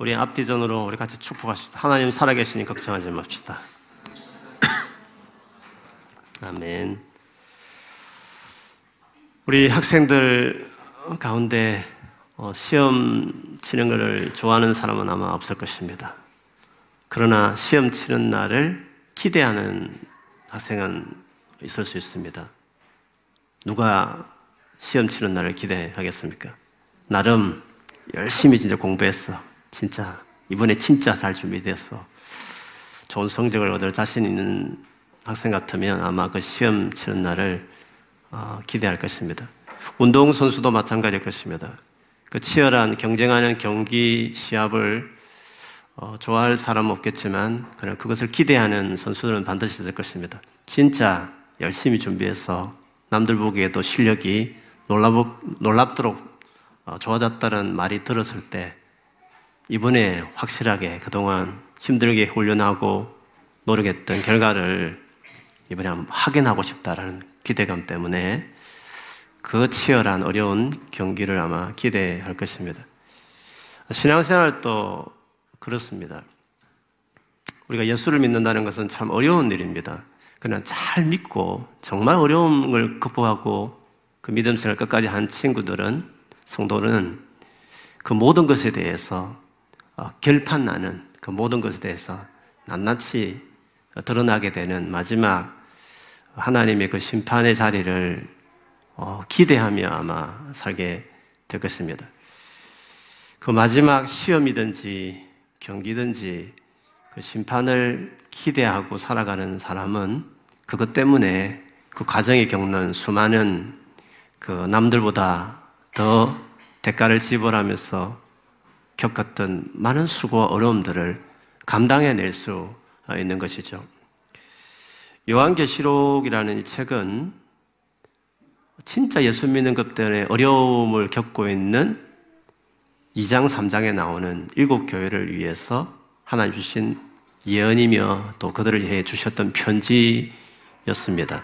우리 앞뒤전으로 우리 같이 축복하십시다. 하나님 살아계시니 걱정하지 맙시다. 아멘. 우리 학생들 가운데 어, 시험 치는 것을 좋아하는 사람은 아마 없을 것입니다. 그러나 시험 치는 날을 기대하는 학생은 있을 수 있습니다. 누가 시험 치는 날을 기대하겠습니까? 나름 열심히 진짜 공부했어. 진짜 이번에 진짜 잘 준비됐어. 좋은 성적을 얻을 자신 있는 학생 같으면 아마 그 시험 치는 날을 어, 기대할 것입니다. 운동 선수도 마찬가지일 것입니다. 그 치열한 경쟁하는 경기 시합을 어, 좋아할 사람은 없겠지만 그냥 그것을 기대하는 선수들은 반드시 있을 것입니다. 진짜 열심히 준비해서 남들 보기에도 실력이 놀랍, 도록 어, 좋아졌다는 말이 들었을 때 이번에 확실하게 그동안 힘들게 훈련하고 노력했던 결과를 이번에 한번 확인하고 싶다라는 기대감 때문에 그 치열한 어려운 경기를 아마 기대할 것입니다. 신앙생활도 그렇습니다. 우리가 예수를 믿는다는 것은 참 어려운 일입니다. 그러나 잘 믿고 정말 어려운 걸 극복하고 그 믿음 생활 끝까지 한 친구들은 성도는 그 모든 것에 대해서 어, 결판 나는 그 모든 것에 대해서 낱낱이 드러나게 되는 마지막 하나님의 그 심판의 자리를 어, 기대하며 아마 살게 될 것입니다. 그 마지막 시험이든지 경기든지 그 심판을 기대하고 살아가는 사람은 그것 때문에 그 과정에 겪는 수많은 그 남들보다 더 대가를 지불하면서 겪었던 많은 수고와 어려움들을 감당해낼 수 있는 것이죠. 요한계시록이라는 이 책은 진짜 예수 믿는 것 때문에 어려움을 겪고 있는 2장, 3장에 나오는 일곱 교회를 위해서 하나님 주신 예언이며 또 그들을 위해 주셨던 편지였습니다.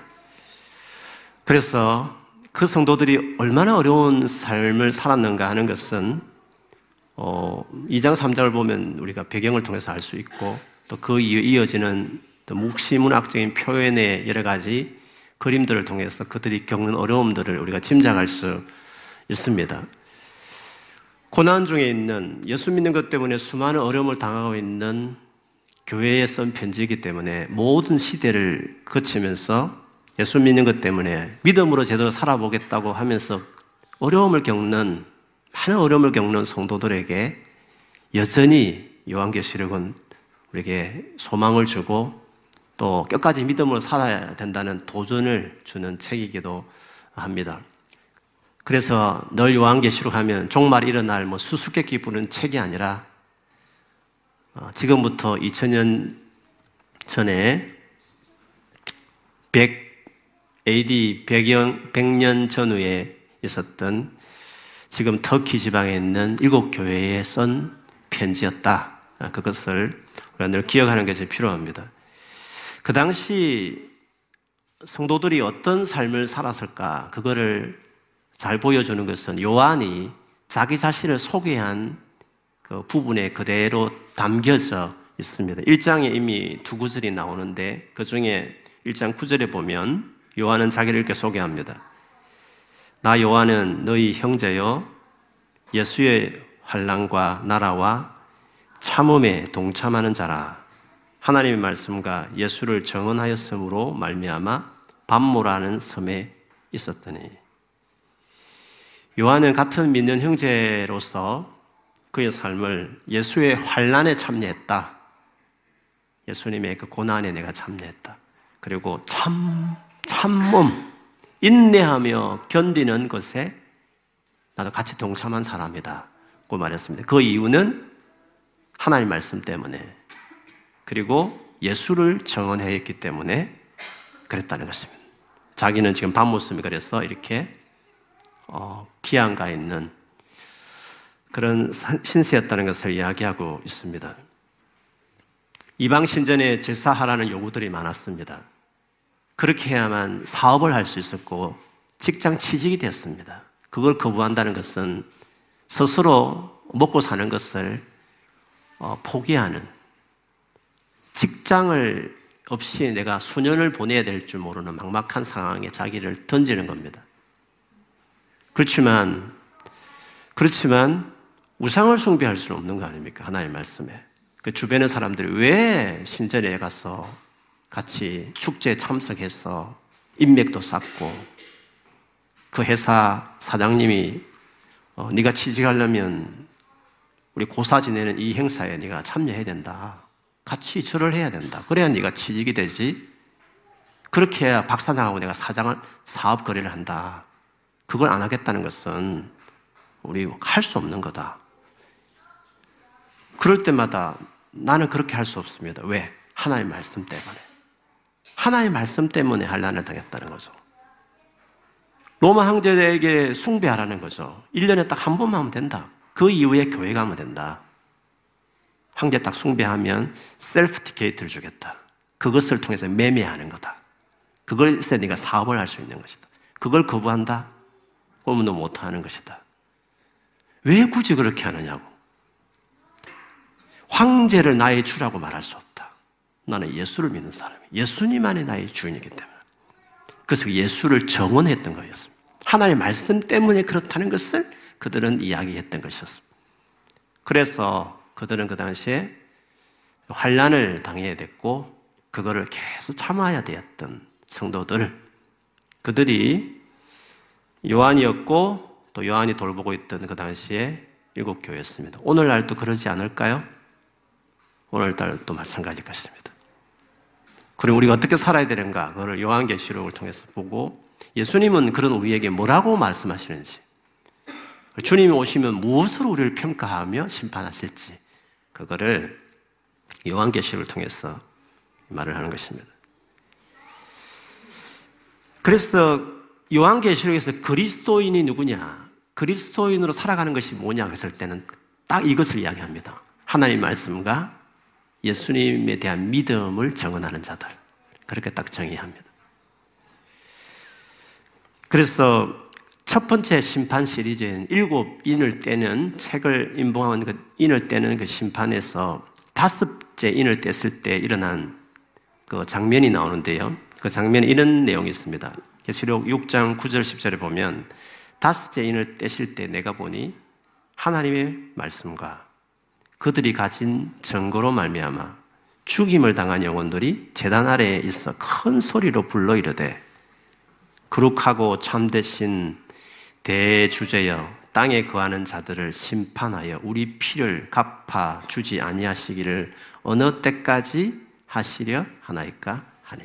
그래서 그 성도들이 얼마나 어려운 삶을 살았는가 하는 것은 어, 2장, 3장을 보면 우리가 배경을 통해서 알 수 있고 또그 이어지는 또 묵시문학적인 표현의 여러 가지 그림들을 통해서 그들이 겪는 어려움들을 우리가 짐작할 수 있습니다. 고난 중에 있는 예수 믿는 것 때문에 수많은 어려움을 당하고 있는 교회에 쓴 편지이기 때문에 모든 시대를 거치면서 예수 믿는 것 때문에 믿음으로 제대로 살아보겠다고 하면서 어려움을 겪는 많은 어려움을 겪는 성도들에게 여전히 요한계시록은 우리에게 소망을 주고 또 끝까지 믿음으로 살아야 된다는 도전을 주는 책이기도 합니다. 그래서 늘 요한계시록 하면 종말 일어날 뭐 수수께끼 부는 책이 아니라 어, 지금부터 2000년 전에 100 AD 100년, 100년 전후에 있었던 지금 터키 지방에 있는 일곱 교회에 쓴 편지였다. 그것을 우리가 늘 기억하는 것이 필요합니다. 그 당시 성도들이 어떤 삶을 살았을까, 그거를 잘 보여주는 것은 요한이 자기 자신을 소개한 그 부분에 그대로 담겨져 있습니다. 1장에 이미 두 구절이 나오는데 그 중에 1장 9절에 보면 요한은 자기를 이렇게 소개합니다. 나 요한은 너희 형제요 예수의 환란과 나라와 참음에 동참하는 자라. 하나님의 말씀과 예수를 정언하였으므로 말미암아 밤모라는 섬에 있었더니 요한은 같은 믿는 형제로서 그의 삶을 예수의 환란에 참여했다. 예수님의 그 고난에 내가 참여했다. 그리고 참 참음 인내하며 견디는 것에 나도 같이 동참한 사람이다. 고 말했습니다. 그 이유는 하나님 말씀 때문에 그리고 예수를 정언했기 때문에 그랬다는 것입니다. 자기는 지금 밤모습이 그래서 이렇게 어, 기안가 있는 그런 신세였다는 것을 이야기하고 있습니다. 이방 신전에 제사하라는 요구들이 많았습니다. 그렇게 해야만 사업을 할 수 있었고 직장 취직이 됐습니다. 그걸 거부한다는 것은 스스로 먹고 사는 것을 어, 포기하는 직장을 없이 내가 수년을 보내야 될 줄 모르는 막막한 상황에 자기를 던지는 겁니다. 그렇지만 그렇지만 우상을 숭배할 수는 없는 거 아닙니까? 하나의 말씀에. 그 주변의 사람들이 왜 신전에 가서 같이 축제에 참석해서 인맥도 쌓고 그 회사 사장님이 어, 네가 취직하려면 우리 고사 지내는 이 행사에 네가 참여해야 된다. 같이 절을 해야 된다. 그래야 네가 취직이 되지. 그렇게 해야 박 사장하고 내가 사장을 사업 거래를 한다. 그걸 안 하겠다는 것은 우리 할 수 없는 거다. 그럴 때마다 나는 그렇게 할 수 없습니다. 왜? 하나의 말씀 때문에. 하나의 말씀 때문에 한란을 당했다는 거죠. 로마 황제에게 숭배하라는 거죠. 1년에 딱 한 번만 하면 된다. 그 이후에 교회 가면 된다. 황제 딱 숭배하면 셀프 티케이트를 주겠다. 그것을 통해서 매매하는 거다. 그걸 있어야 네가 사업을 할 수 있는 것이다. 그걸 거부한다? 너 못하는 것이다. 왜 굳이 그렇게 하느냐고. 황제를 나의 주라고 말할 수 없다. 나는 예수를 믿는 사람이야. 예수님만이 나의 주인이기 때문에. 그래서 예수를 정언했던 거였습니다. 하나님의 말씀 때문에 그렇다는 것을 그들은 이야기했던 것이었습니다. 그래서 그들은 그 당시에 환란을 당해야 됐고 그거를 계속 참아야 되었던 성도들 그들이 요한이었고 또 요한이 돌보고 있던 그 당시에 일곱 교회였습니다. 오늘날도 그러지 않을까요? 오늘날도 마찬가지일 것입니다. 그리고 우리가 어떻게 살아야 되는가 그걸 요한계시록을 통해서 보고 예수님은 그런 우리에게 뭐라고 말씀하시는지 주님이 오시면 무엇으로 우리를 평가하며 심판하실지 그거를 요한계시록을 통해서 말을 하는 것입니다. 그래서 요한계시록에서 그리스도인이 누구냐 그리스도인으로 살아가는 것이 뭐냐 했을 때는 딱 이것을 이야기합니다. 하나님 말씀과 예수님에 대한 믿음을 정언하는 자들. 그렇게 딱 정의합니다. 그래서 첫 번째 심판 시리즈인 일곱 인을 떼는 책을 인봉한 그 인을 떼는 그 심판에서 다섯째 인을 뗐을 때 일어난 그 장면이 나오는데요. 그 장면에 이런 내용이 있습니다. 계시록 6장 9절 10절에 보면 다섯째 인을 떼실 때 내가 보니 하나님의 말씀과 그들이 가진 증거로 말미암아 죽임을 당한 영혼들이 재단 아래에 있어 큰 소리로 불러 이르되 그룩하고 참되신 대주제여 땅에 거하는 자들을 심판하여 우리 피를 갚아 주지 아니하시기를 어느 때까지 하시려 하나이까 하니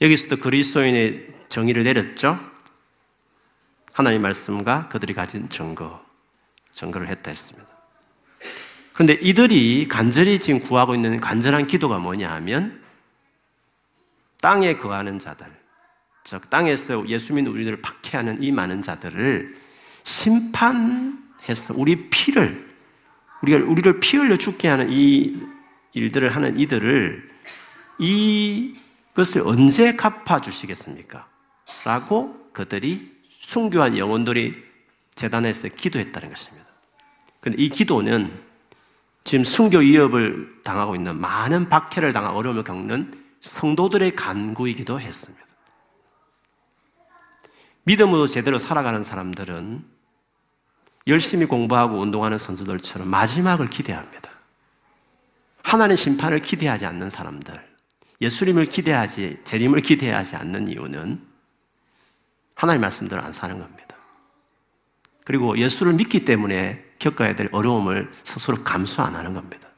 여기서도 그리스도인의 정의를 내렸죠. 하나님 말씀과 그들이 가진 증거, 증거를 했다 했습니다. 그런데 이들이 간절히 지금 구하고 있는 간절한 기도가 뭐냐 하면 땅에 거하는 자들, 즉 땅에서 예수 믿는 우리들을 박해하는 이 많은 자들을 심판해서 우리 피를 우리가 우리를 피 흘려 죽게 하는 이 일들을 하는 이들을 이것을 언제 갚아 주시겠습니까? 라고 그들이 순교한 영혼들이 재단에서 기도했다는 것입니다. 근데 이 기도는 지금 순교 위협을 당하고 있는 많은 박해를 당하고 어려움을 겪는 성도들의 간구이기도 했습니다. 믿음으로 제대로 살아가는 사람들은 열심히 공부하고 운동하는 선수들처럼 마지막을 기대합니다. 하나님 심판을 기대하지 않는 사람들, 예수님을 기대하지, 재림을 기대하지 않는 이유는 하나님 말씀대로 안 사는 겁니다. 그리고 예수를 믿기 때문에 겪어야 될 어려움을 스스로 감수 안 하는 겁니다.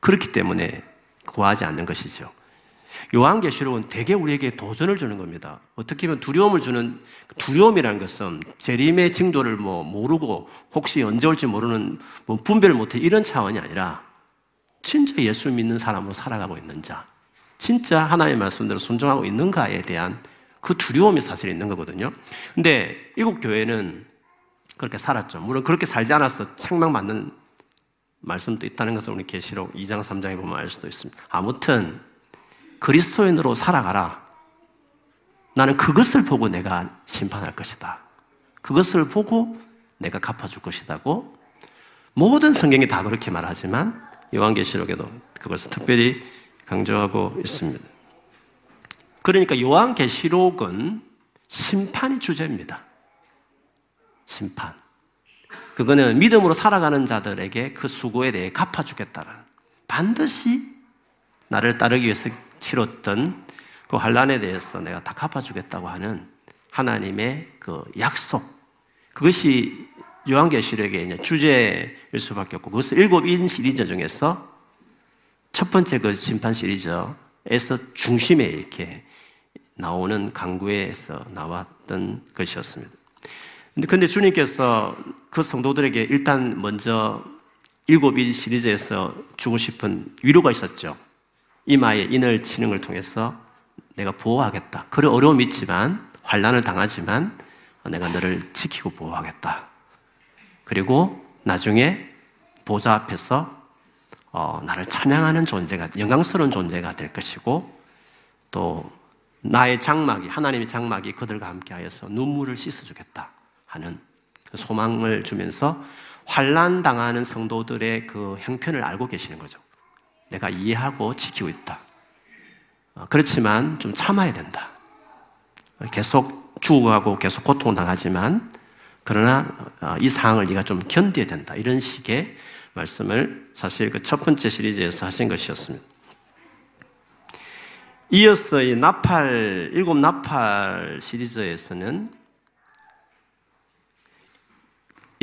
그렇기 때문에 구하지 않는 것이죠. 요한계시록은 대개 우리에게 도전을 주는 겁니다. 어떻게 보면 두려움을 주는 두려움이라는 것은 재림의 징조를 뭐 모르고 혹시 언제 올지 모르는 뭐 분별을 못해 이런 차원이 아니라 진짜 예수 믿는 사람으로 살아가고 있는 자, 진짜 하나님의 말씀대로 순종하고 있는가에 대한 그 두려움이 사실 있는 거거든요. 근데 일곱 교회는 그렇게 살았죠. 물론 그렇게 살지 않았어. 책망 맞는 말씀도 있다는 것을 우리 계시록 2장 3장에 보면 알 수도 있습니다. 아무튼 그리스도인으로 살아가라. 나는 그것을 보고 내가 심판할 것이다. 그것을 보고 내가 갚아줄 것이다고 모든 성경이 다 그렇게 말하지만 요한계시록에도 그것을 특별히 강조하고 있습니다. 그러니까 요한계시록은 심판이 주제입니다. 심판. 그거는 믿음으로 살아가는 자들에게 그 수고에 대해 갚아주겠다는 반드시 나를 따르기 위해서 치렀던 그 환란에 대해서 내가 다 갚아주겠다고 하는 하나님의 그 약속. 그것이 요한계시록의 주제일 수밖에 없고 그것을 일곱 인 시리즈 중에서 첫 번째 그 심판 시리즈에서 중심에 이렇게 나오는 강구에서 나왔던 것이었습니다. 근데, 주님께서 그 성도들에게 일단 먼저 일곱 일 시리즈에서 주고 싶은 위로가 있었죠. 이마에 인을 치는 걸 통해서 내가 보호하겠다. 그래 어려움이 있지만 환란을 당하지만 내가 너를 지키고 보호하겠다. 그리고 나중에 보좌 앞에서 어, 나를 찬양하는 존재가 영광스러운 존재가 될 것이고 또 나의 장막이 하나님의 장막이 그들과 함께하여서 눈물을 씻어주겠다 하는 그 소망을 주면서 환란 당하는 성도들의 그 형편을 알고 계시는 거죠. 내가 이해하고 지키고 있다. 어, 그렇지만 좀 참아야 된다. 계속 죽어가고 계속 고통 당하지만 그러나 어, 이 상황을 네가 좀 견뎌야 된다. 이런 식의 말씀을 사실 그 첫 번째 시리즈에서 하신 것이었습니다. 이어서 이 나팔, 일곱 나팔 시리즈에서는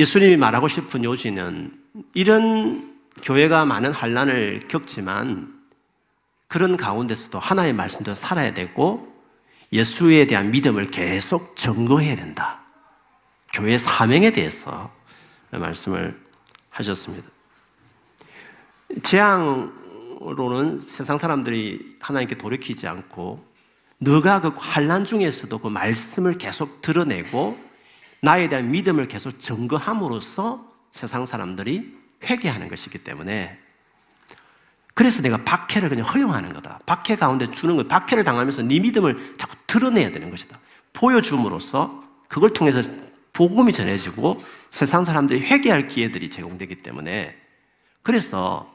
예수님이 말하고 싶은 요지는 이런 교회가 많은 환란을 겪지만 그런 가운데서도 하나의 말씀대로 살아야 되고 예수에 대한 믿음을 계속 증거해야 된다. 교회 사명에 대해서 말씀을 하셨습니다. 재앙으로는 세상 사람들이 하나님께 돌이키지 않고 너가 그 환란 중에서도 그 말씀을 계속 드러내고 나에 대한 믿음을 계속 증거함으로써 세상 사람들이 회개하는 것이기 때문에 그래서 내가 박해를 그냥 허용하는 거다. 박해 가운데 주는 거, 박해를 당하면서 네 믿음을 자꾸 드러내야 되는 것이다. 보여줌으로써 그걸 통해서 복음이 전해지고 세상 사람들이 회개할 기회들이 제공되기 때문에 그래서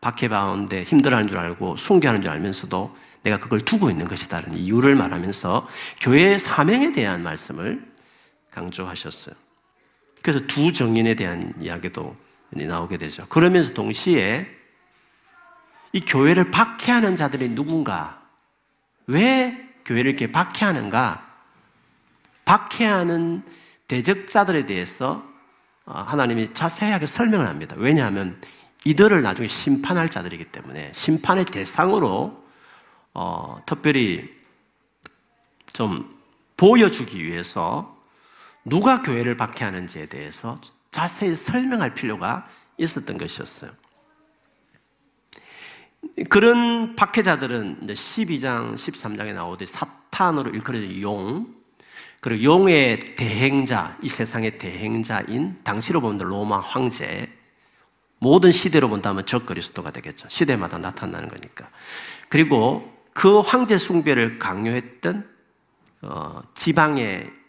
박해 가운데 힘들어하는 줄 알고 순교하는 줄 알면서도 내가 그걸 두고 있는 것이다는 이유를 말하면서 교회의 사명에 대한 말씀을 강조하셨어요. 그래서 두 정인에 대한 이야기도 나오게 되죠. 그러면서 동시에 이 교회를 박해하는 자들이 누군가? 왜 교회를 이렇게 박해하는가? 박해하는 대적자들에 대해서 어, 하나님이 자세하게 설명을 합니다. 왜냐하면 이들을 나중에 심판할 자들이기 때문에 심판의 대상으로 어, 특별히 좀 보여주기 위해서 누가 교회를 박해하는지에 대해서 자세히 설명할 필요가 있었던 것이었어요. 그런 박해자들은 12장, 13장에 나오듯이 사탄으로 일컬어진 용, 그리고 용의 대행자, 이 세상의 대행자인 당시로 보면 로마 황제, 모든 시대로 본다면 적 그리스도가 되겠죠. 시대마다 나타나는 거니까. 그리고 그 황제 숭배를 강요했던 어,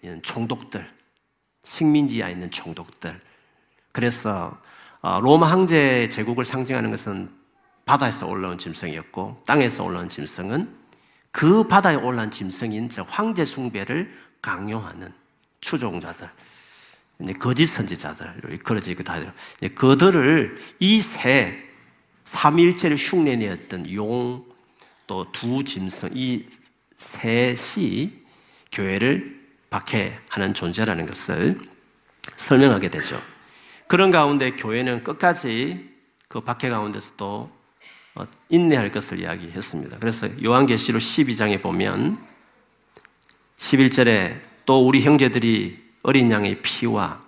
있는 총독들, 식민지에 있는 총독들. 그래서 어, 로마 황제 제국을 상징하는 것은 바다에서 올라온 짐승이었고 땅에서 올라온 짐승은 그 바다에 올라온 짐승인 즉 황제 숭배를 강요하는 추종자들, 거짓 선지자들, 이끌어지기도 하죠. 그들을 이 새, 삼일체를 흉내내었던 용, 또 두 짐승, 이 셋이 교회를 박해하는 존재라는 것을 설명하게 되죠. 그런 가운데 교회는 끝까지 그 박해 가운데서도 어, 인내할 것을 이야기했습니다. 그래서 요한계시록 12장에 보면 11절에 또 우리 형제들이 어린 양의 피와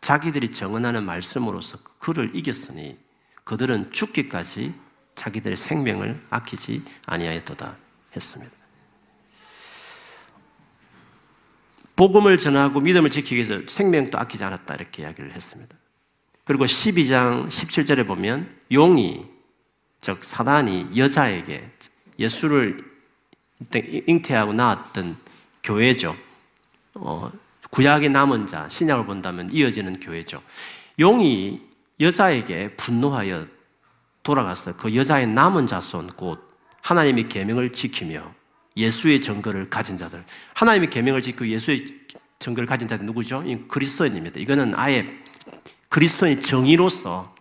자기들이 정언하는 말씀으로서 그를 이겼으니 그들은 죽기까지 자기들의 생명을 아끼지 아니하였도다 했습니다. 복음을 전하고 믿음을 지키기 위해서 생명도 아끼지 않았다 이렇게 이야기를 했습니다. 그리고 12장 17절에 보면 용이 즉 사단이 여자에게 예수를 잉태하고 낳았던 교회죠. 어, 구약의 남은 자, 신약을 본다면 이어지는 교회죠. 용이 여자에게 분노하여 돌아가서 그 여자의 남은 자손 곧 하나님의 계명을 지키며 예수의 증거를 가진 자들. 하나님의 계명을 지키고 예수의 증거를 가진 자들 누구죠? 그리스도인입니다. 이거는 아예 그리스도인 정의로서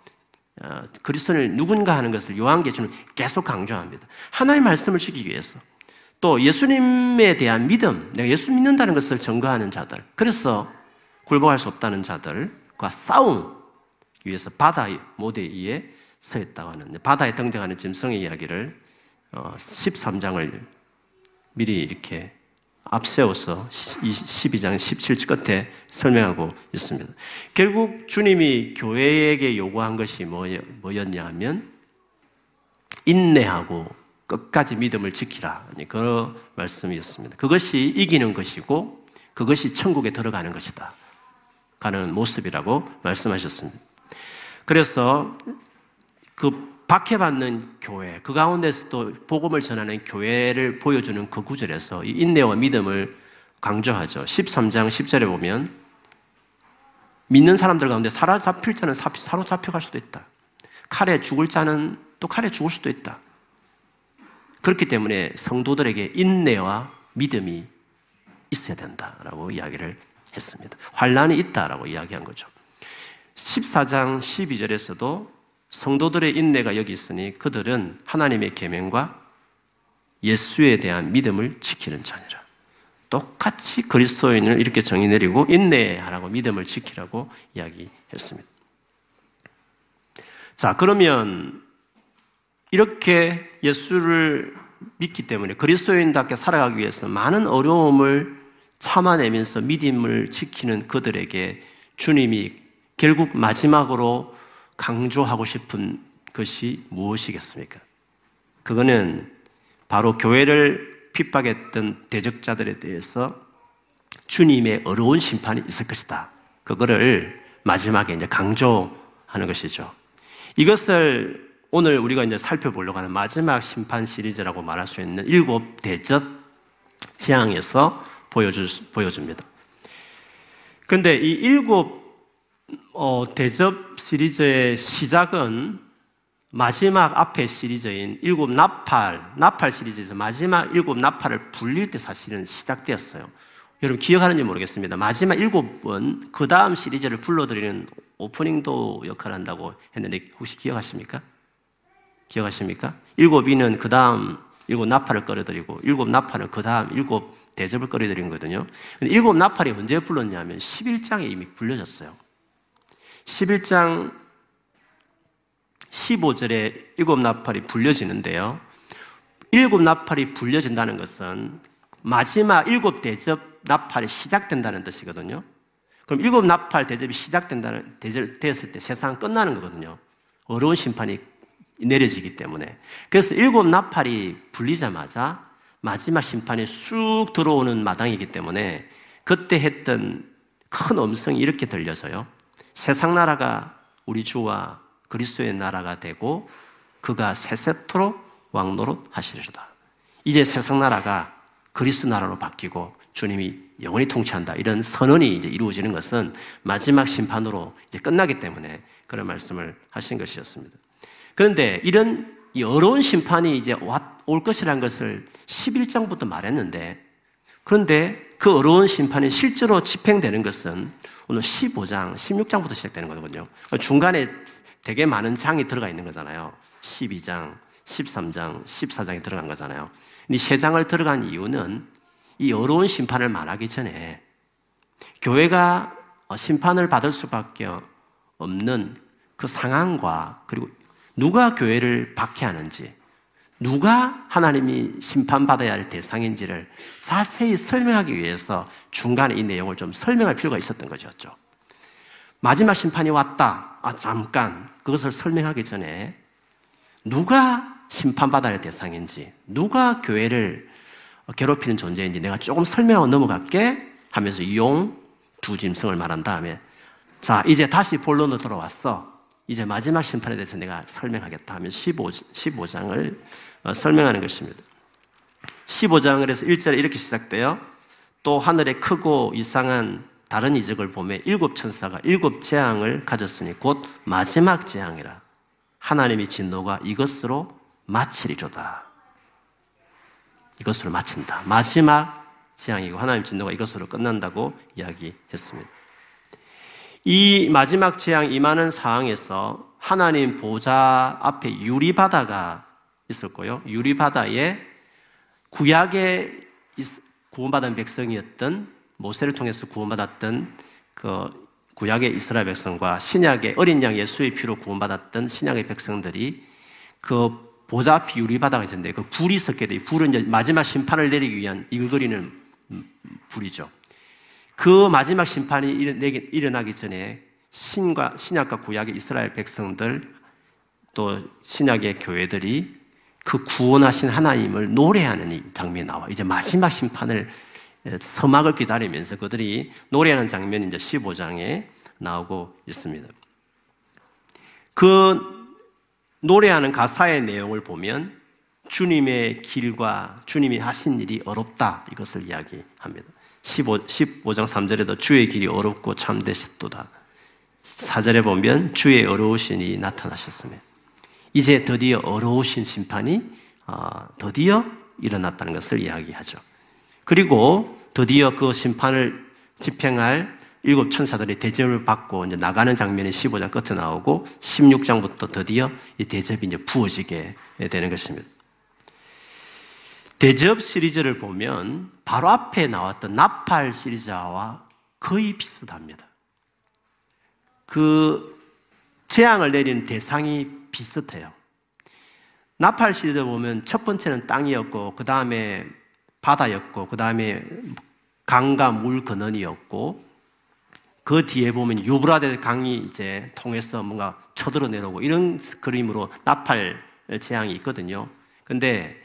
어, 그리스도인을 누군가 하는 것을 요한계시는 계속 강조합니다. 하나님의 말씀을 지키기 위해서. 또 예수님에 대한 믿음, 내가 예수 믿는다는 것을 증거하는 자들. 그래서 굴복할 수 없다는 자들과 싸움 위해서 바다 모대 위에 서 있다고 하는 바다에 등장하는 짐승의 이야기를 13장을 어, 미리 이렇게 앞세워서 12장 17절 끝에 설명하고 있습니다. 결국 주님이 교회에게 요구한 것이 뭐였냐 하면 인내하고 끝까지 믿음을 지키라. 그 말씀이었습니다. 그것이 이기는 것이고 그것이 천국에 들어가는 것이다. 가는 모습이라고 말씀하셨습니다. 그래서 그 박해받는 교회, 그 가운데서 또 복음을 전하는 교회를 보여주는 그 구절에서 이 인내와 믿음을 강조하죠. 13장 10절에 보면 믿는 사람들 가운데 사로잡힐 자는 사로잡혀갈 수도 있다. 칼에 죽을 자는 또 칼에 죽을 수도 있다. 그렇기 때문에 성도들에게 인내와 믿음이 있어야 된다라고 이야기를 했습니다. 환란이 있다라고 이야기한 거죠. 14장 12절에서도 성도들의 인내가 여기 있으니 그들은 하나님의 계명과 예수에 대한 믿음을 지키는 자니라. 똑같이 그리스도인을 이렇게 정의 내리고 인내하라고 믿음을 지키라고 이야기했습니다. 자, 그러면 이렇게 예수를 믿기 때문에 그리스도인답게 살아가기 위해서 많은 어려움을 참아내면서 믿음을 지키는 그들에게 주님이 결국 마지막으로 강조하고 싶은 것이 무엇이겠습니까? 그거는 바로 교회를 핍박했던 대적자들에 대해서 주님의 어려운 심판이 있을 것이다. 그거를 마지막에 이제 강조하는 것이죠. 이것을 오늘 우리가 이제 살펴보려고 하는 마지막 심판 시리즈라고 말할 수 있는 일곱 대적 재앙에서 보여줍니다. 근데 이 일곱 어, 대접 시리즈의 시작은 마지막 앞에 시리즈인 일곱 나팔, 나팔 시리즈에서 마지막 일곱 나팔을 불릴 때 사실은 시작되었어요. 여러분 기억하는지 모르겠습니다. 마지막 일곱은 그 다음 시리즈를 불러드리는 오프닝도 역할을 한다고 했는데 혹시 기억하십니까? 기억하십니까? 일곱이는 그 다음 일곱 나팔을 끌어들이고 일곱 나팔은 그 다음 일곱 대접을 끌어들인 거거든요. 근데 일곱 나팔이 언제 불렀냐면 11장에 이미 불려졌어요. 11장 15절에 일곱 나팔이 불려지는데요. 일곱 나팔이 불려진다는 것은 마지막 일곱 대접 나팔이 시작된다는 뜻이거든요. 그럼 일곱 나팔 대접이 시작된다는 대접 되었을 때 세상 끝나는 거거든요. 어려운 심판이 내려지기 때문에. 그래서 일곱 나팔이 불리자마자 마지막 심판이 쑥 들어오는 마당이기 때문에 그때 했던 큰 음성이 이렇게 들려서요. 세상 나라가 우리 주와 그리스도의 나라가 되고 그가 세세토록 왕노릇 하시리로다. 이제 세상 나라가 그리스도 나라로 바뀌고 주님이 영원히 통치한다. 이런 선언이 이제 이루어지는 것은 마지막 심판으로 이제 끝나기 때문에 그런 말씀을 하신 것이었습니다. 그런데 이런 어려운 심판이 이제 올 것이라는 것을 11장부터 말했는데 그런데 그 어려운 심판이 실제로 집행되는 것은 오늘 15장, 16장부터 시작되는 거거든요. 중간에 되게 많은 장이 들어가 있는 거잖아요. 12장, 13장, 14장이 들어간 거잖아요. 이 세 장을 들어간 이유는 이 어려운 심판을 말하기 전에 교회가 심판을 받을 수밖에 없는 그 상황과 그리고 누가 교회를 박해하는지 누가 하나님이 심판받아야 할 대상인지를 자세히 설명하기 위해서 중간에 이 내용을 좀 설명할 필요가 있었던 것이었죠. 마지막 심판이 왔다. 아, 잠깐. 그것을 설명하기 전에 누가 심판받아야 할 대상인지, 누가 교회를 괴롭히는 존재인지 내가 조금 설명하고 넘어갈게 하면서 용 두 짐승을 말한 다음에 자, 이제 다시 본론으로 돌아왔어. 이제 마지막 심판에 대해서 내가 설명하겠다 하면 15, 15장을 어, 설명하는 것입니다. 15장을 해서 1절에 이렇게 시작돼요. 또 하늘에 크고 이상한 다른 이적을 보며 일곱 천사가 일곱 재앙을 가졌으니 곧 마지막 재앙이라. 하나님의 진노가 이것으로 마치리로다. 이것으로 마친다. 마지막 재앙이고 하나님 진노가 이것으로 끝난다고 이야기했습니다. 이 마지막 재앙 임하는 상황에서 하나님 보좌 앞에 유리바다가 있었고요. 유리바다에 구약에 구원받은 백성이었던 모세를 통해서 구원받았던 그 구약의 이스라엘 백성과 신약의 어린 양 예수의 피로 구원받았던 신약의 백성들이 그 보좌 앞 유리바다가 있었는데 그 불이 섞게 돼. 불은 이제 마지막 심판을 내리기 위한 일거리는 불이죠. 그 마지막 심판이 일어나기 전에 신과 신약과 구약의 이스라엘 백성들 또 신약의 교회들이 그 구원하신 하나님을 노래하는 이 장면이 나와. 이제 마지막 심판을 서막을 기다리면서 그들이 노래하는 장면이 이제 15장에 나오고 있습니다. 그 노래하는 가사의 내용을 보면 주님의 길과 주님이 하신 일이 어렵다 이것을 이야기합니다. 15, 15장 3절에도 주의 길이 어렵고 참되셨도다. 4절에 보면 주의 어려우신 이 나타나셨으며 이제 드디어 어려우신 심판이 어, 드디어 일어났다는 것을 이야기하죠. 그리고 드디어 그 심판을 집행할 일곱 천사들이 대접을 받고 이제 나가는 장면이 15장 끝에 나오고 16장부터 드디어 이 대접이 이제 부어지게 되는 것입니다. 대접 시리즈를 보면 바로 앞에 나왔던 나팔 시리즈와 거의 비슷합니다. 그 재앙을 내리는 대상이 비슷해요. 나팔 시리즈 보면 첫 번째는 땅이었고, 그 다음에 바다였고, 그 다음에 강과 물 근원이었고, 그 뒤에 보면 유브라데 강이 이제 통해서 뭔가 쳐들어 내려오고 이런 그림으로 나팔 재앙이 있거든요. 근데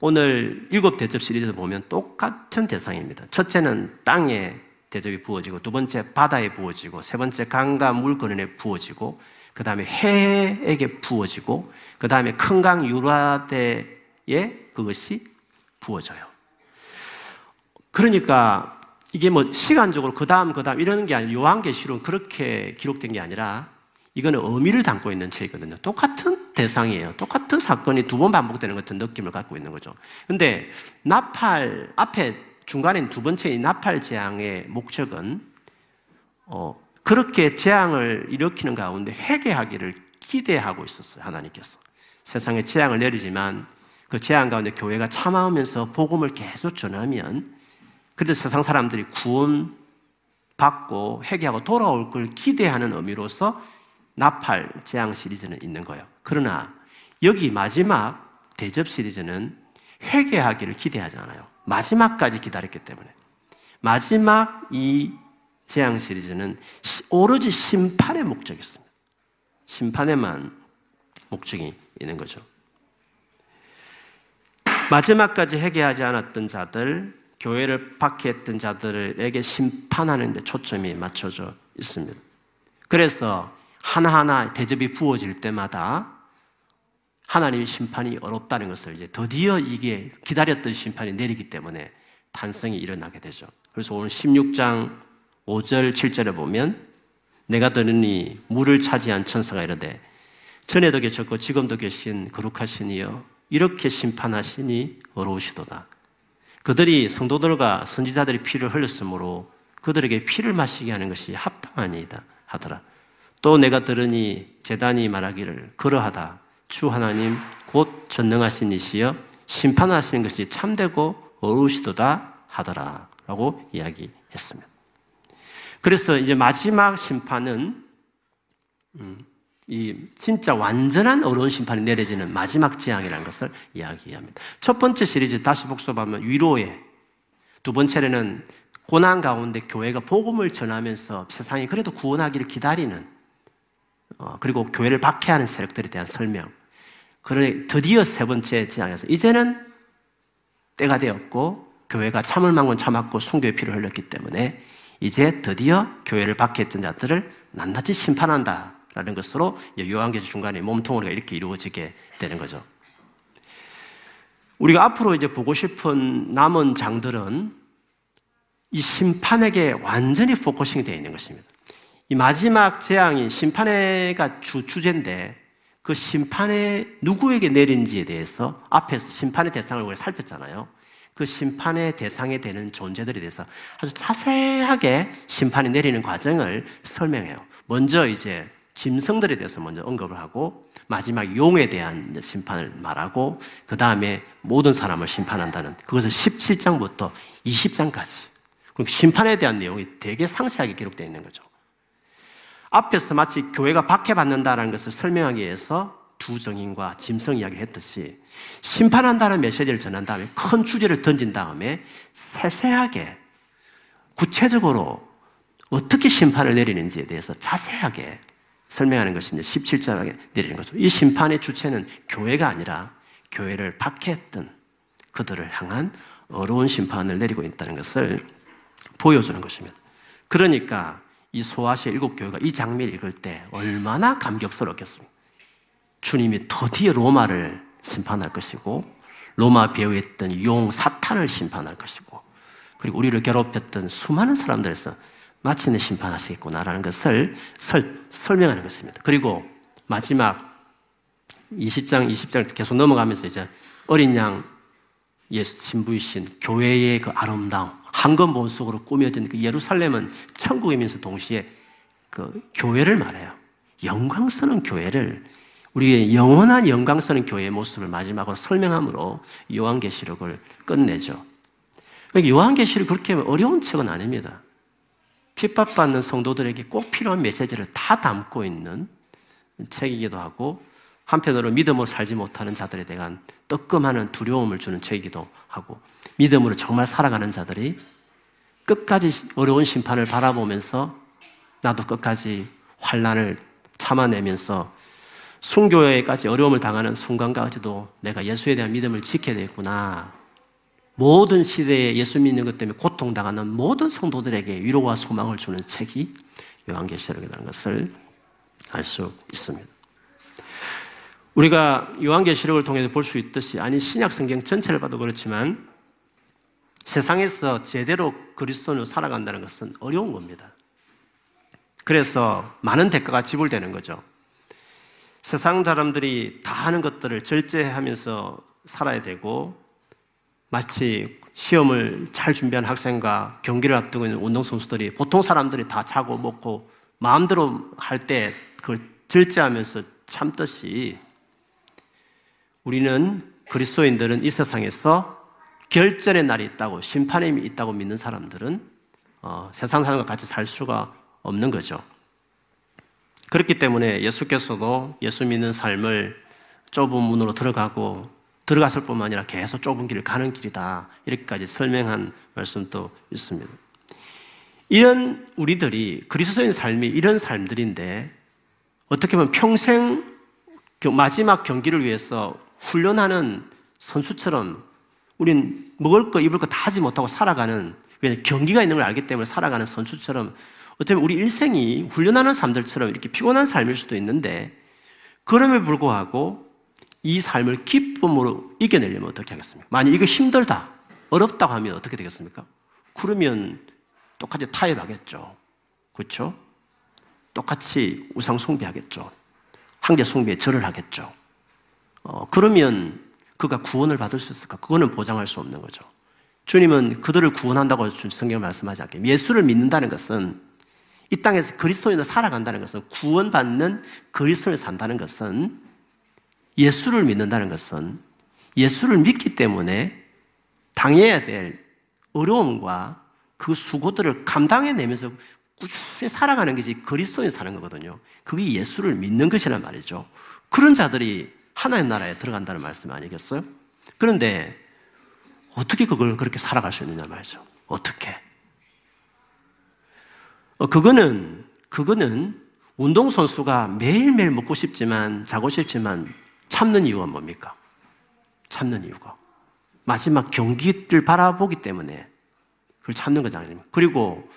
오늘 일곱 대접 시리즈 보면 똑같은 대상입니다. 첫째는 땅에 대접이 부어지고, 두 번째 바다에 부어지고, 세 번째 강과 물 근원에 부어지고, 그 다음에 해에게 부어지고, 그 다음에 큰 강 유라데에 그것이 부어져요. 그러니까 이게 뭐 시간적으로 그 다음 그 다음 이러는 게 아니라 요한계시록 그렇게 기록된 게 아니라 이거는 의미를 담고 있는 책이거든요. 똑같은 대상이에요. 똑같은 사건이 두 번 반복되는 같은 느낌을 갖고 있는 거죠. 근데 나팔 앞에 중간에 두 번째 이 나팔 재앙의 목적은 어, 그렇게 재앙을 일으키는 가운데 회개하기를 기대하고 있었어요. 하나님께서 세상에 재앙을 내리지만 그 재앙 가운데 교회가 참아오면서 복음을 계속 전하면 그래도 세상 사람들이 구원 받고 회개하고 돌아올 걸 기대하는 의미로서 나팔 재앙 시리즈는 있는 거예요. 그러나 여기 마지막 대접 시리즈는 회개하기를 기대하잖아요. 마지막까지 기다렸기 때문에. 마지막 이 재앙 시리즈는 오로지 심판의 목적이 있습니다. 심판에만 목적이 있는 거죠. 마지막까지 회개하지 않았던 자들, 교회를 박해했던 자들에게 심판하는 데 초점이 맞춰져 있습니다. 그래서 하나하나 대접이 부어질 때마다 하나님의 심판이 어렵다는 것을 이제 드디어 이게 기다렸던 심판이 내리기 때문에 탄성이 일어나게 되죠. 그래서 오늘 16장 5절, 7절에 보면 내가 들으니 물을 차지한 천사가 이르되 전에도 계셨고 지금도 계신 거룩하신 이여 이렇게 심판하시니 어려우시도다. 그들이 성도들과 선지자들이 피를 흘렸으므로 그들에게 피를 마시게 하는 것이 합당하니이다 하더라. 또 내가 들으니 재단이 말하기를 그러하다. 주 하나님 곧 전능하신 이시여 심판하시는 것이 참되고 어우시도다 하더라. 라고 이야기했습니다. 그래서 이제 마지막 심판은 음, 이 진짜 완전한 어려운 심판이 내려지는 마지막 재앙이라는 것을 이야기합니다. 첫 번째 시리즈 다시 복습하면 위로의 두 번째는 고난 가운데 교회가 복음을 전하면서 세상이 그래도 구원하기를 기다리는 어, 그리고 교회를 박해하는 세력들에 대한 설명. 그러니 드디어 세 번째 재앙에서 이제는 때가 되었고 교회가 참을 만큼 참았고 순교의 피를 흘렸기 때문에 이제 드디어 교회를 박해했던 자들을 낱낱이 심판한다. 라는 것으로 요한계시 중간에 몸통으로 이렇게 이루어지게 되는 거죠. 우리가 앞으로 이제 보고 싶은 남은 장들은 이 심판에게 완전히 focusing이 되어 있는 것입니다. 이 마지막 재앙이 심판회가 주 주제인데 그 심판에 누구에게 내린지에 대해서 앞에서 심판의 대상을 우리가 살폈잖아요. 그 심판의 대상이 되는 존재들에 대해서 아주 자세하게 심판이 내리는 과정을 설명해요. 먼저 이제 짐승들에 대해서 먼저 언급을 하고 마지막 용에 대한 심판을 말하고 그 다음에 모든 사람을 심판한다는 그것을 17장부터 20장까지 심판에 대한 내용이 되게 상세하게 기록되어 있는 거죠. 앞에서 마치 교회가 박해받는다는 것을 설명하기 위해서 두 정인과 짐승 이야기를 했듯이 심판한다는 메시지를 전한 다음에 큰 주제를 던진 다음에 세세하게 구체적으로 어떻게 심판을 내리는지에 대해서 자세하게 설명하는 것이 이제 17절에 내리는 거죠. 이 심판의 주체는 교회가 아니라 교회를 박해했던 그들을 향한 어려운 심판을 내리고 있다는 것을 보여주는 것입니다. 그러니까 이 소아시아 일곱 교회가 이 장면을 읽을 때 얼마나 감격스럽겠습니까? 주님이 드디어 로마를 심판할 것이고 로마 배후했던 용 사탄을 심판할 것이고 그리고 우리를 괴롭혔던 수많은 사람들에서 마침내 심판하시겠구나라는 것을 설, 설명하는 것입니다. 그리고 마지막 20장, 20장 계속 넘어가면서 이제 어린 양 예수 신부이신 교회의 그 아름다움, 황금 본속으로 꾸며진 그 예루살렘은 천국이면서 동시에 그 교회를 말해요. 영광스러운 교회를 우리의 영원한 영광스러운 교회의 모습을 마지막으로 설명함으로 요한계시록을 끝내죠. 그러니까 요한계시록 그렇게 어려운 책은 아닙니다. 핍박받는 성도들에게 꼭 필요한 메시지를 다 담고 있는 책이기도 하고 한편으로 믿음으로 살지 못하는 자들에 대한 뜨끔하는 두려움을 주는 책이기도 하고 믿음으로 정말 살아가는 자들이 끝까지 어려운 심판을 바라보면서 나도 끝까지 환란을 참아내면서 순교회까지 어려움을 당하는 순간까지도 내가 예수에 대한 믿음을 지켜야 되겠구나. 모든 시대에 예수 믿는 것 때문에 고통당하는 모든 성도들에게 위로와 소망을 주는 책이 요한계시록이라는 것을 알 수 있습니다. 우리가 요한계시록을 통해서 볼 수 있듯이 아니 신약 성경 전체를 봐도 그렇지만 세상에서 제대로 그리스도인으로 살아간다는 것은 어려운 겁니다. 그래서 많은 대가가 지불되는 거죠. 세상 사람들이 다 하는 것들을 절제하면서 살아야 되고 마치 시험을 잘 준비한 학생과 경기를 앞두고 있는 운동선수들이 보통 사람들이 다 자고 먹고 마음대로 할 때 그걸 절제하면서 참듯이 우리는 그리스도인들은 이 세상에서 결전의 날이 있다고 심판이 있다고 믿는 사람들은 어, 세상 사람과 같이 살 수가 없는 거죠. 그렇기 때문에 예수께서도 예수 믿는 삶을 좁은 문으로 들어가고 들어갔을 뿐만 아니라 계속 좁은 길을 가는 길이다. 이렇게까지 설명한 말씀도 있습니다. 이런 우리들이 그리스도인 삶이 이런 삶들인데 어떻게 보면 평생 마지막 경기를 위해서 훈련하는 선수처럼 우린 먹을 거 입을 거 다 하지 못하고 살아가는 왜냐 경기가 있는 걸 알기 때문에 살아가는 선수처럼 어쩌면 우리 일생이 훈련하는 삶들처럼 이렇게 피곤한 삶일 수도 있는데 그럼에 불구하고 이 삶을 기쁨으로 이겨내려면 어떻게 하겠습니까? 만약 이거 힘들다, 어렵다고 하면 어떻게 되겠습니까? 그러면 똑같이 타협하겠죠. 그렇죠? 똑같이 우상 숭배하겠죠. 황제 숭배에 절을 하겠죠. 어, 그러면 그가 구원을 받을 수 있을까? 그거는 보장할 수 없는 거죠. 주님은 그들을 구원한다고 성경 말씀하지 않게 예수를 믿는다는 것은 이 땅에서 그리스도인으로 살아간다는 것은 구원받는 그리스도인으로 산다는 것은 예수를 믿는다는 것은 예수를 믿기 때문에 당해야 될 어려움과 그 수고들을 감당해내면서 꾸준히 살아가는 것이 그리스도인 사는 거거든요. 그게 예수를 믿는 것이란 말이죠. 그런 자들이 하나의 나라에 들어간다는 말씀 아니겠어요? 그런데 어떻게 그걸 그렇게 살아갈 수 있느냐 말이죠. 어떻게? 어, 그거는, 그거는 운동선수가 매일매일 먹고 싶지만, 자고 싶지만 참는 이유가 뭡니까? 참는 이유가. 마지막 경기를 바라보기 때문에 그걸 참는 거잖아요. 그리고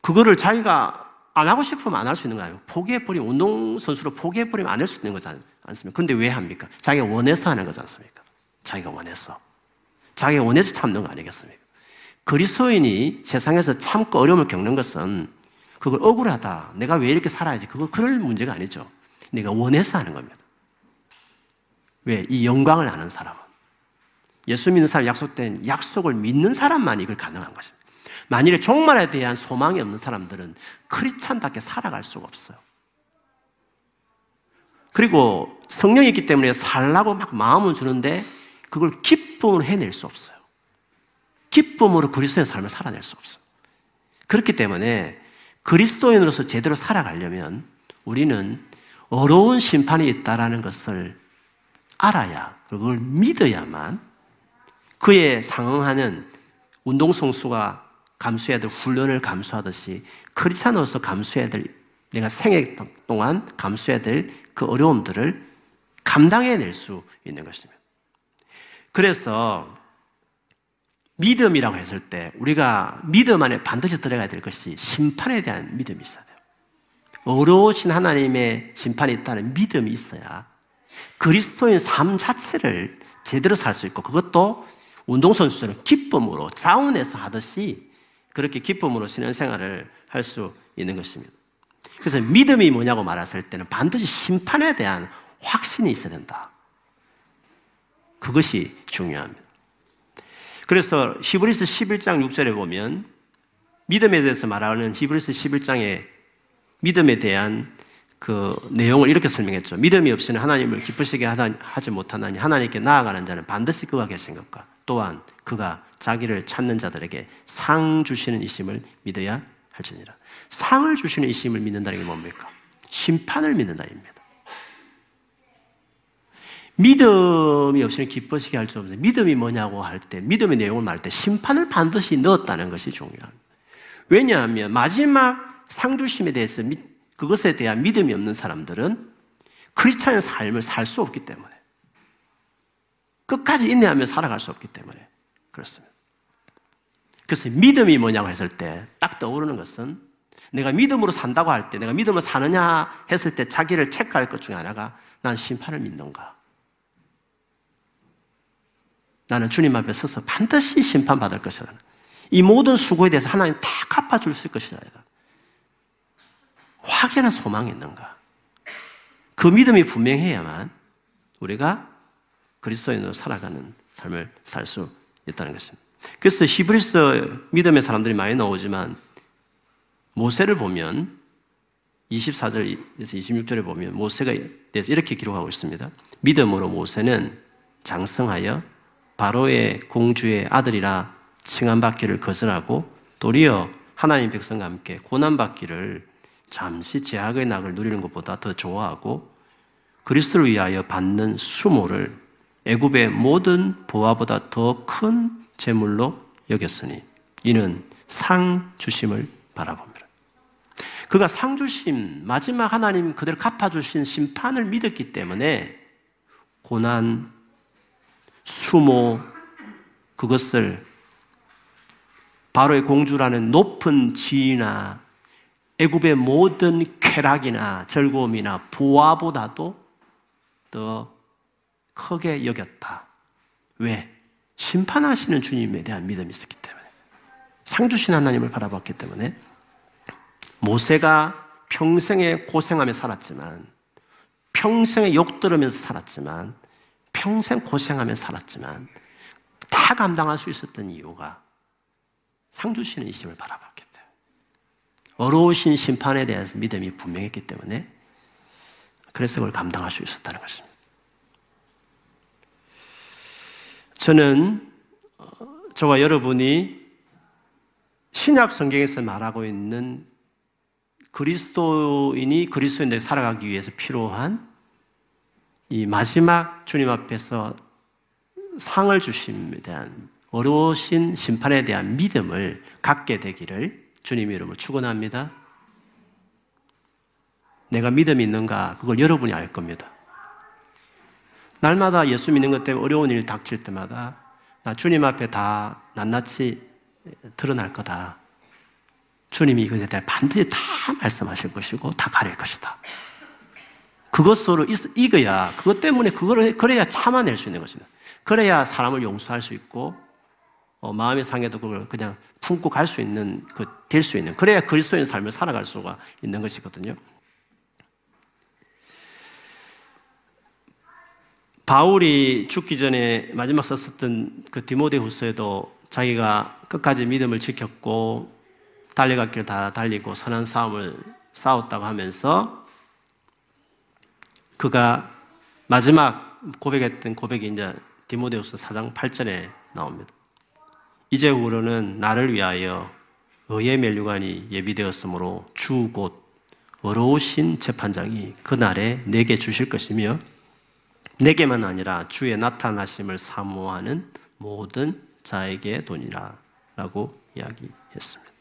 그거를 자기가 안 하고 싶으면 안 할 수 있는 거 아니에요. 포기해버리면, 운동선수로 포기해버리면 안 할 수 있는 거지 않습니까? 근데 왜 합니까? 자기가 원해서 하는 거지 않습니까? 자기가 원해서. 자기가 원해서 참는 거 아니겠습니까? 그리스도인이 세상에서 참고 어려움을 겪는 것은 그걸 억울하다. 내가 왜 이렇게 살아야지. 그거 그럴 문제가 아니죠. 내가 원해서 하는 겁니다. 왜? 이 영광을 아는 사람은. 예수 믿는 사람 약속된 약속을 믿는 사람만 이걸 가능한 것입니다. 만일에 종말에 대한 소망이 없는 사람들은 크리스찬답게 살아갈 수가 없어요. 그리고 성령이 있기 때문에 살라고 막 마음을 주는데 그걸 기쁨으로 해낼 수 없어요. 기쁨으로 그리스도의 삶을 살아낼 수 없어요. 그렇기 때문에 그리스도인으로서 제대로 살아가려면 우리는 어려운 심판이 있다라는 것을 알아야 그걸 믿어야만 그에 상응하는 운동성수가 감수해야 될 훈련을 감수하듯이 크리스찬으로서 감수해야 될 내가 생애 동안 감수해야 될 그 어려움들을 감당해낼 수 있는 것입니다. 그래서 믿음이라고 했을 때 우리가 믿음 안에 반드시 들어가야 될 것이 심판에 대한 믿음이 있어야 돼요. 어려우신 하나님의 심판이 있다는 믿음이 있어야 그리스도인 삶 자체를 제대로 살 수 있고 그것도 운동선수처럼 기쁨으로 자원해서 하듯이 그렇게 기쁨으로 신앙생활을 할 수 있는 것입니다. 그래서 믿음이 뭐냐고 말했을 때는 반드시 심판에 대한 확신이 있어야 된다. 그것이 중요합니다. 그래서 히브리스 11장 6절에 보면 믿음에 대해서 말하는 히브리스 11장의 믿음에 대한 그 내용을 이렇게 설명했죠. 믿음이 없이는 하나님을 기쁘시게 하지 못하나니 하나님께 나아가는 자는 반드시 그와 계신 것과 또한 그가 자기를 찾는 자들에게 상 주시는 이심을 믿어야 할지니라. 상을 주시는 이심을 믿는다는 게 뭡니까? 심판을 믿는다입니다. 믿음이 없이는 기뻐지게 할 수 없는 믿음이 뭐냐고 할 때, 믿음의 내용을 말할 때 심판을 반드시 넣었다는 것이 중요합니다. 왜냐하면 마지막 상주심에 대해서 그것에 대한 믿음이 없는 사람들은 크리스찬의 삶을 살 수 없기 때문에 끝까지 인내하며 살아갈 수 없기 때문에 그렇습니다. 그래서 믿음이 뭐냐고 했을 때 딱 떠오르는 것은 내가 믿음으로 산다고 할 때, 내가 믿음으로 사느냐 했을 때 자기를 체크할 것 중에 하나가 난 심판을 믿는가? 나는 주님 앞에 서서 반드시 심판받을 것이라는 이 모든 수고에 대해서 하나님 다 갚아줄 수 있을 것이다. 확연한 소망이 있는가? 그 믿음이 분명해야만 우리가 그리스도인으로 살아가는 삶을 살 수 있다는 것입니다. 그래서 히브리스 믿음의 사람들이 많이 나오지만 모세를 보면 24절에서 26절에 보면 모세가 이렇게 기록하고 있습니다. 믿음으로 모세는 장성하여 바로의 공주의 아들이라 칭함받기를 거절하고 도리어 하나님 백성과 함께 고난받기를 잠시 제약의 낙을 누리는 것보다 더 좋아하고 그리스도를 위하여 받는 수모를 애굽의 모든 보화보다 더 큰 재물로 여겼으니 이는 상 주심을 바라봅니다. 그가 상 주심 마지막 하나님 그대로 갚아 주신 심판을 믿었기 때문에 고난 수모 그것을 바로의 공주라는 높은 지위나 애굽의 모든 쾌락이나 즐거움이나 부와보다도 더 크게 여겼다. 왜? 심판하시는 주님에 대한 믿음이 있었기 때문에. 상 주신 하나님을 바라봤기 때문에 모세가 평생에 고생하며 살았지만 평생에 욕 들으면서 살았지만 평생 고생하며 살았지만 다 감당할 수 있었던 이유가 상 주시는 이심을 바라봤기 때문에 어려우신 심판에 대해서 믿음이 분명했기 때문에 그래서 그걸 감당할 수 있었다는 것입니다. 저는 어, 저와 여러분이 신약 성경에서 말하고 있는 그리스도인이 그리스도인들 살아가기 위해서 필요한 이 마지막 주님 앞에서 상을 주심에 대한 어려우신 심판에 대한 믿음을 갖게 되기를 주님 이름으로 축원합니다. 내가 믿음이 있는가 그걸 여러분이 알 겁니다. 날마다 예수 믿는 것 때문에 어려운 일 닥칠 때마다 나 주님 앞에 다 낱낱이 드러날 거다. 주님이 이것에 대해 반드시 다 말씀하실 것이고 다 가릴 것이다. 그것으로 이겨야 그것 때문에 그걸 그래야 참아낼 수 있는 것입니다. 그래야 사람을 용서할 수 있고 어, 마음의 상해도 그걸 그냥 품고 갈 수 있는 그 될 수 있는 그래야 그리스도인 삶을 살아갈 수가 있는 것이거든요. 바울이 죽기 전에 마지막 썼었던 그 디모데 후서에도 자기가 끝까지 믿음을 지켰고 달려갈 길 다 달리고 선한 싸움을 싸웠다고 하면서 그가 마지막 고백했던 고백이 이제 디모데후서 4장 8절에 나옵니다. 이제 후로는 나를 위하여 의의 멸류관이 예비되었으므로 주 곧 어려우신 재판장이 그날에 내게 주실 것이며 내게만 아니라 주의 나타나심을 사모하는 모든 자에게 돈이라 라고 이야기했습니다.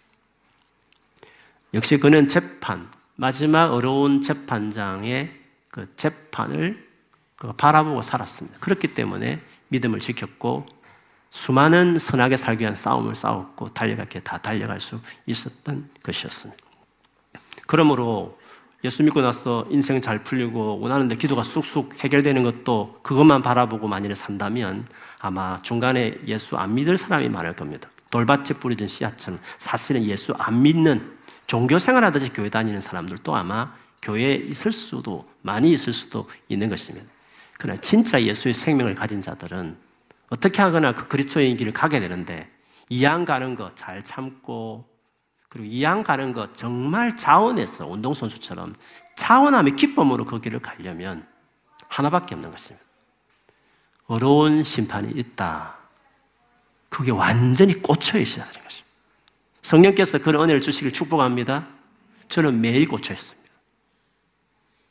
역시 그는 재판, 마지막 어려운 재판장의 그 재판을 바라보고 살았습니다. 그렇기 때문에 믿음을 지켰고 수많은 선하게 살기 위한 싸움을 싸웠고 달려가게 다 달려갈 수 있었던 것이었습니다. 그러므로 예수 믿고 나서 인생 잘 풀리고 원하는데 기도가 쑥쑥 해결되는 것도 그것만 바라보고 만일에 산다면 아마 중간에 예수 안 믿을 사람이 많을 겁니다. 돌밭에 뿌려진 씨앗처럼 사실은 예수 안 믿는 종교 생활하듯이 교회 다니는 사람들도 아마 교회에 있을 수도 많이 있을 수도 있는 것입니다. 그러나 진짜 예수의 생명을 가진 자들은 어떻게 하거나 그 그리스도의 길을 가게 되는데 이양 가는 거 잘 참고 그리고 이양 가는 거 정말 자원해서 운동선수처럼 자원함의 기쁨으로 그 길을 가려면 하나밖에 없는 것입니다. 어려운 심판이 있다. 그게 완전히 꽂혀 있어야 되는 것입니다. 성령께서 그런 은혜를 주시길 축복합니다. 저는 매일 꽂혀 있습니다.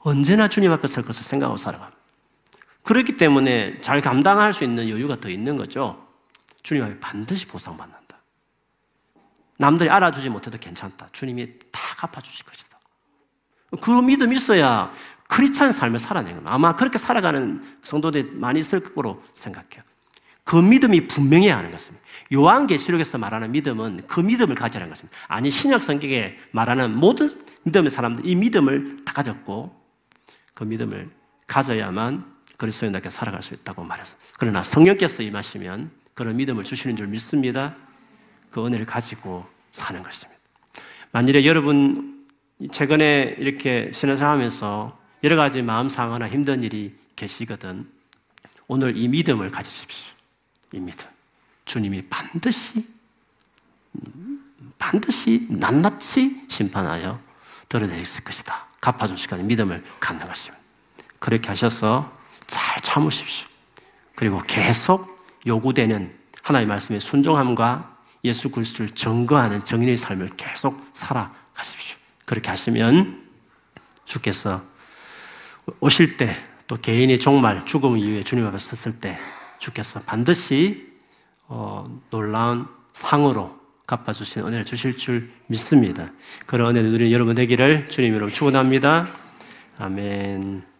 언제나 주님 앞에 설 것을 생각하고 살아갑니다. 그렇기 때문에 잘 감당할 수 있는 여유가 더 있는 거죠. 주님 앞에 반드시 보상받는다. 남들이 알아주지 못해도 괜찮다. 주님이 다 갚아주실 것이다. 그 믿음이 있어야 크리스찬 삶을 살아내는 겁니다. 아마 그렇게 살아가는 성도들이 많이 있을 거로 생각해요. 그 믿음이 분명해야 하는 것입니다. 요한계시록에서 말하는 믿음은 그 믿음을 가지라는 것입니다. 아니 신약 성경에 말하는 모든 믿음의 사람들 이 믿음을 다 가졌고 그 믿음을 가져야만 그리스도인답게 살아갈 수 있다고 말해서 그러나 성령께서 임하시면 그런 믿음을 주시는 줄 믿습니다. 그 은혜를 가지고 사는 것입니다. 만일에 여러분 최근에 이렇게 신앙생활하면서 여러 가지 마음 상하나 힘든 일이 계시거든 오늘 이 믿음을 가지십시오. 이 믿음. 주님이 반드시 반드시 낱낱이 심판하여 드러내실 것이다. 갚아주실 것이 믿음을 갖는 것입니다. 그렇게 하셔서 잘 참으십시오. 그리고 계속 요구되는 하나님의 말씀에 순종함과 예수 그리스도를 증거하는 정인의 삶을 계속 살아가십시오. 그렇게 하시면 주께서 오실 때 또 개인이 종말 죽음 이후에 주님 앞에 섰을 때 주께서 반드시 어, 놀라운 상으로 갚아주신 은혜를 주실 줄 믿습니다. 그런 은혜를 누리는 여러분 되기를 주님 이름 축원합니다. 아멘.